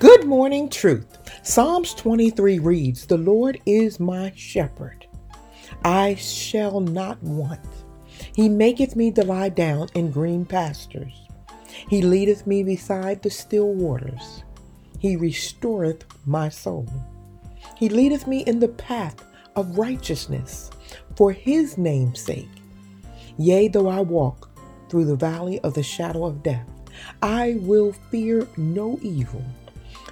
Good morning, truth. Psalms 23 reads, The Lord is my shepherd. I shall not want. He maketh me to lie down in green pastures. He leadeth me beside the still waters. He restoreth my soul. He leadeth me in the path of righteousness for his name's sake. Yea, though I walk through the valley of the shadow of death, I will fear no evil,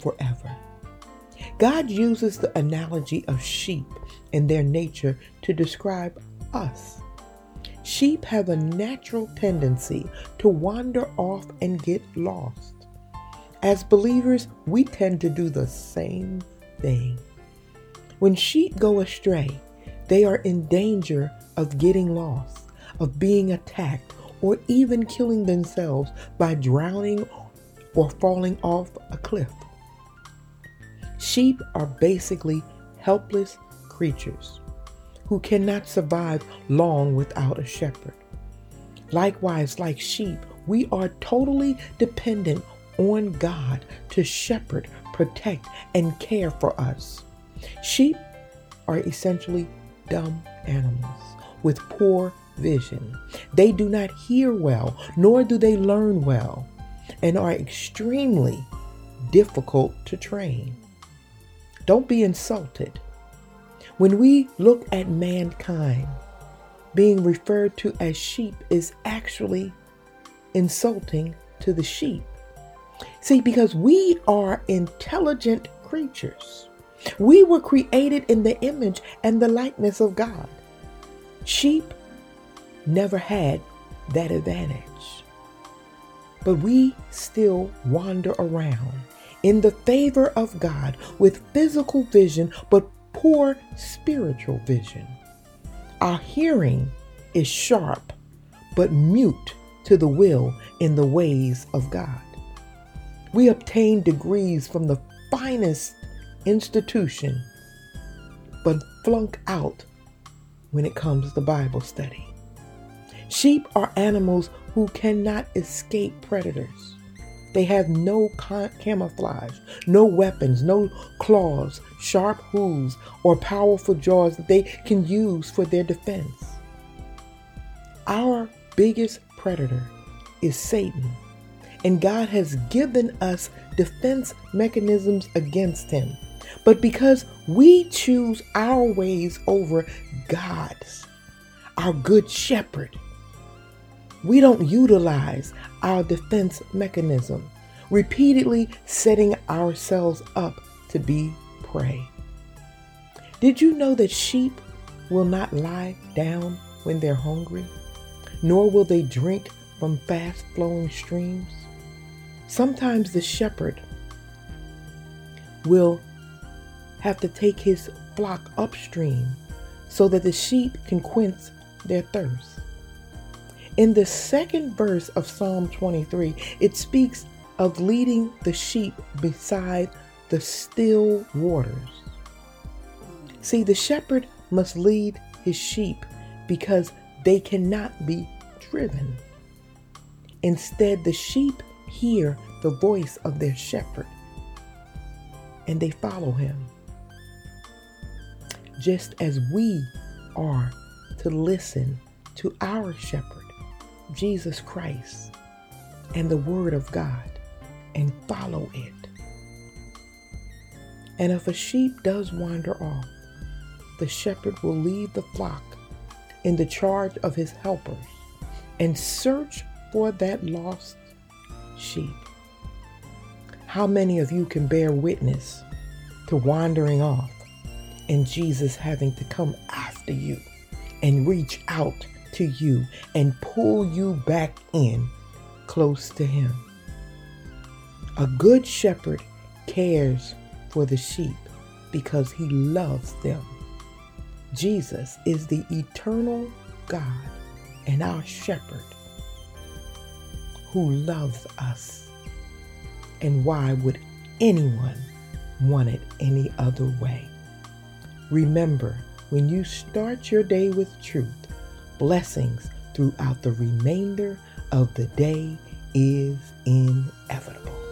forever. God uses the analogy of sheep and their nature to describe us. Sheep have a natural tendency to wander off and get lost. As believers, we tend to do the same thing. When sheep go astray, they are in danger of getting lost, of being attacked, or even killing themselves by drowning or falling off a cliff. Sheep are basically helpless creatures who cannot survive long without a shepherd. Likewise, like sheep, we are totally dependent on God to shepherd, protect, and care for us. Sheep are essentially dumb animals with poor vision. They do not hear well, nor do they learn well, and are extremely difficult to train. Don't be insulted. When we look at mankind, being referred to as sheep is actually insulting to the sheep. See, because we are intelligent creatures. We were created in the image and the likeness of God. Sheep never had that advantage. But we still wander around in the favor of God with physical vision but poor spiritual vision. Our hearing is sharp but mute to the will in the ways of God. We obtain degrees from the finest institution but flunk out when it comes to Bible study. Sheep are animals who cannot escape predators. They have no camouflage, no weapons, no claws, sharp hooves, or powerful jaws that they can use for their defense. Our biggest predator is Satan, and God has given us defense mechanisms against him. But because we choose our ways over God's, our good shepherd, we don't utilize our defense mechanism, repeatedly setting ourselves up to be prey. Did you know that sheep will not lie down when they're hungry, nor will they drink from fast flowing streams? Sometimes the shepherd will have to take his flock upstream so that the sheep can quench their thirst. In the second verse of Psalm 23, it speaks of leading the sheep beside the still waters. See, the shepherd must lead his sheep because they cannot be driven. Instead, the sheep hear the voice of their shepherd and they follow him just as we are to listen to our shepherd, Jesus Christ, and the Word of God and follow it. And if a sheep does wander off, the shepherd will leave the flock in the charge of his helpers and search for that lost sheep. How many of you can bear witness to wandering off and Jesus having to come after you and reach out to you and pull you back in close to Him. A good shepherd cares for the sheep because he loves them. Jesus is the eternal God and our shepherd who loves us. And why would anyone want it any other way? Remember, when you start your day with truth, blessings throughout the remainder of the day is inevitable.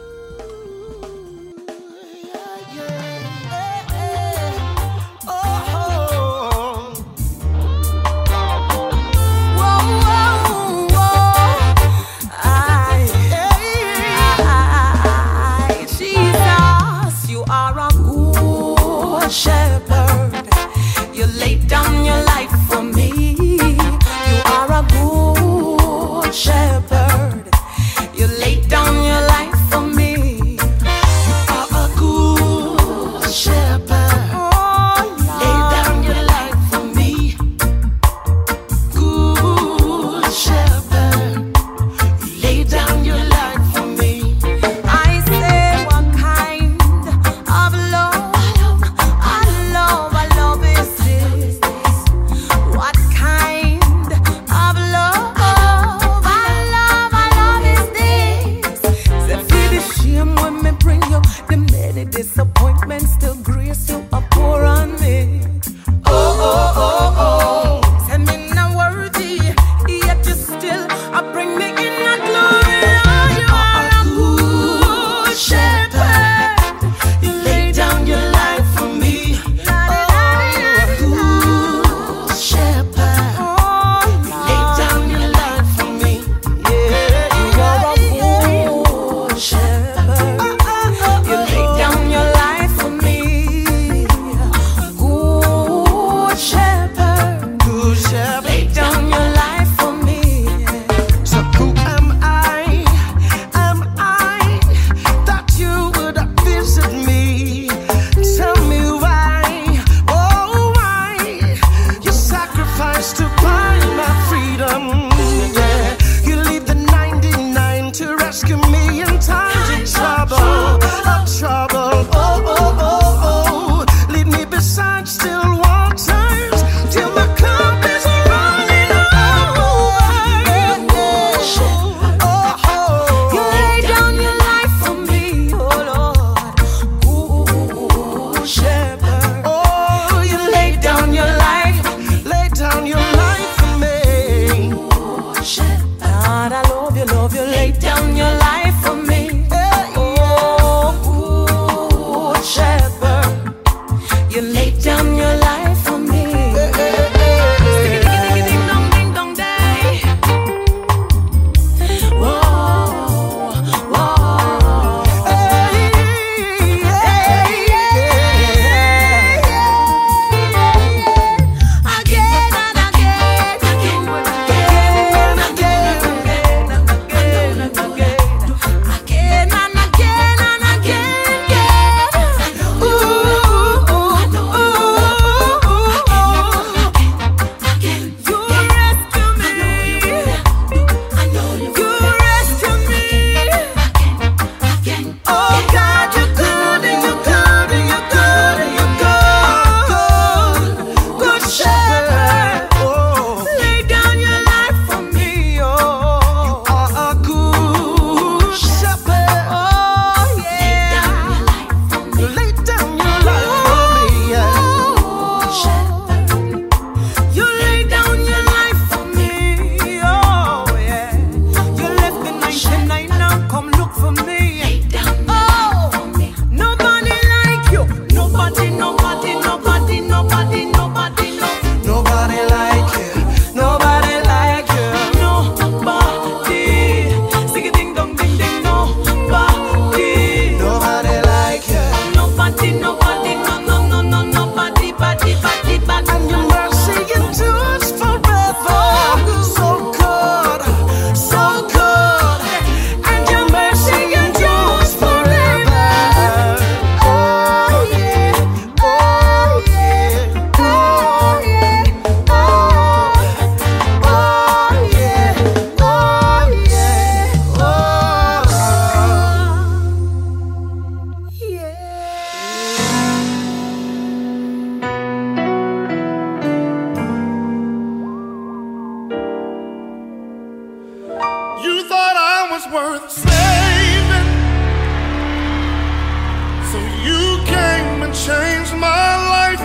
So you came and changed my life.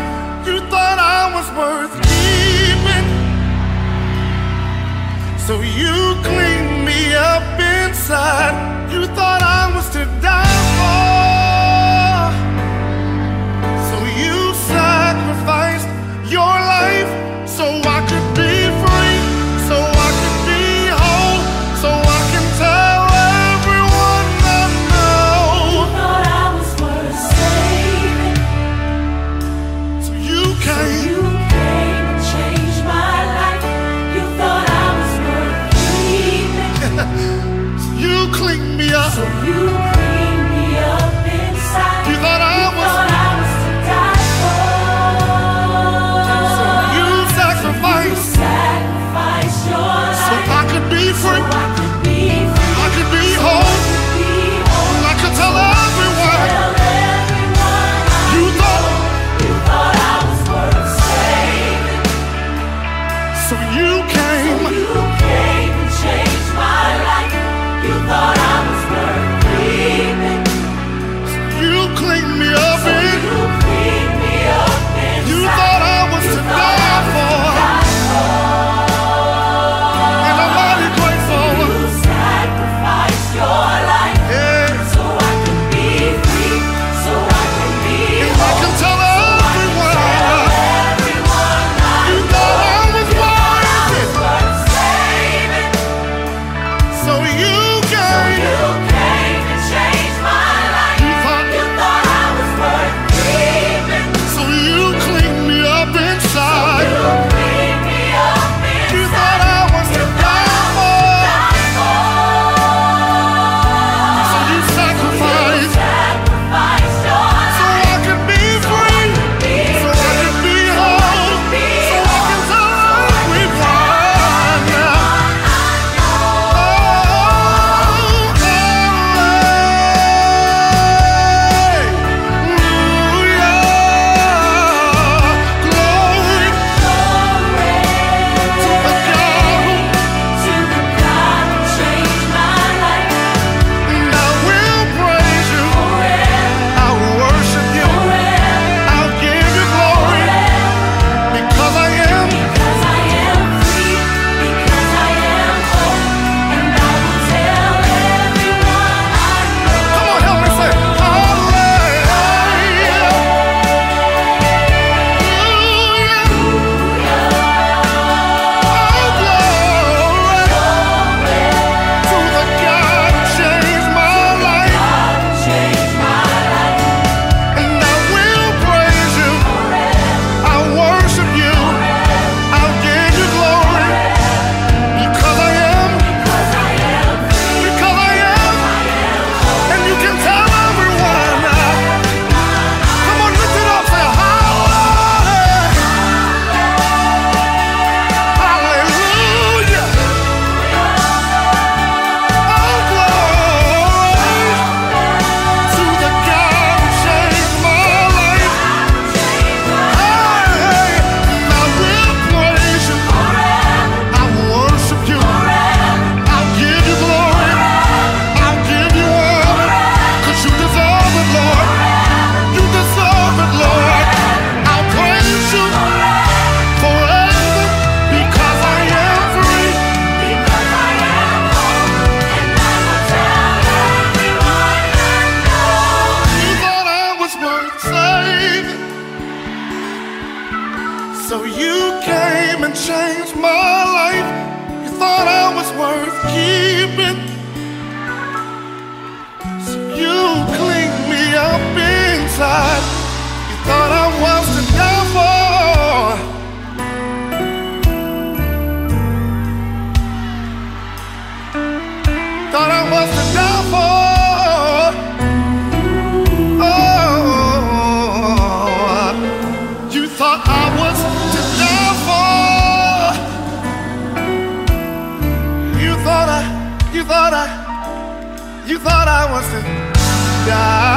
You thought I was worth keeping. So you cleaned me up inside. You thought I was to die. So you came and changed my life. You thought I was worth keeping. So you cleaned me up inside. You thought I I want to die.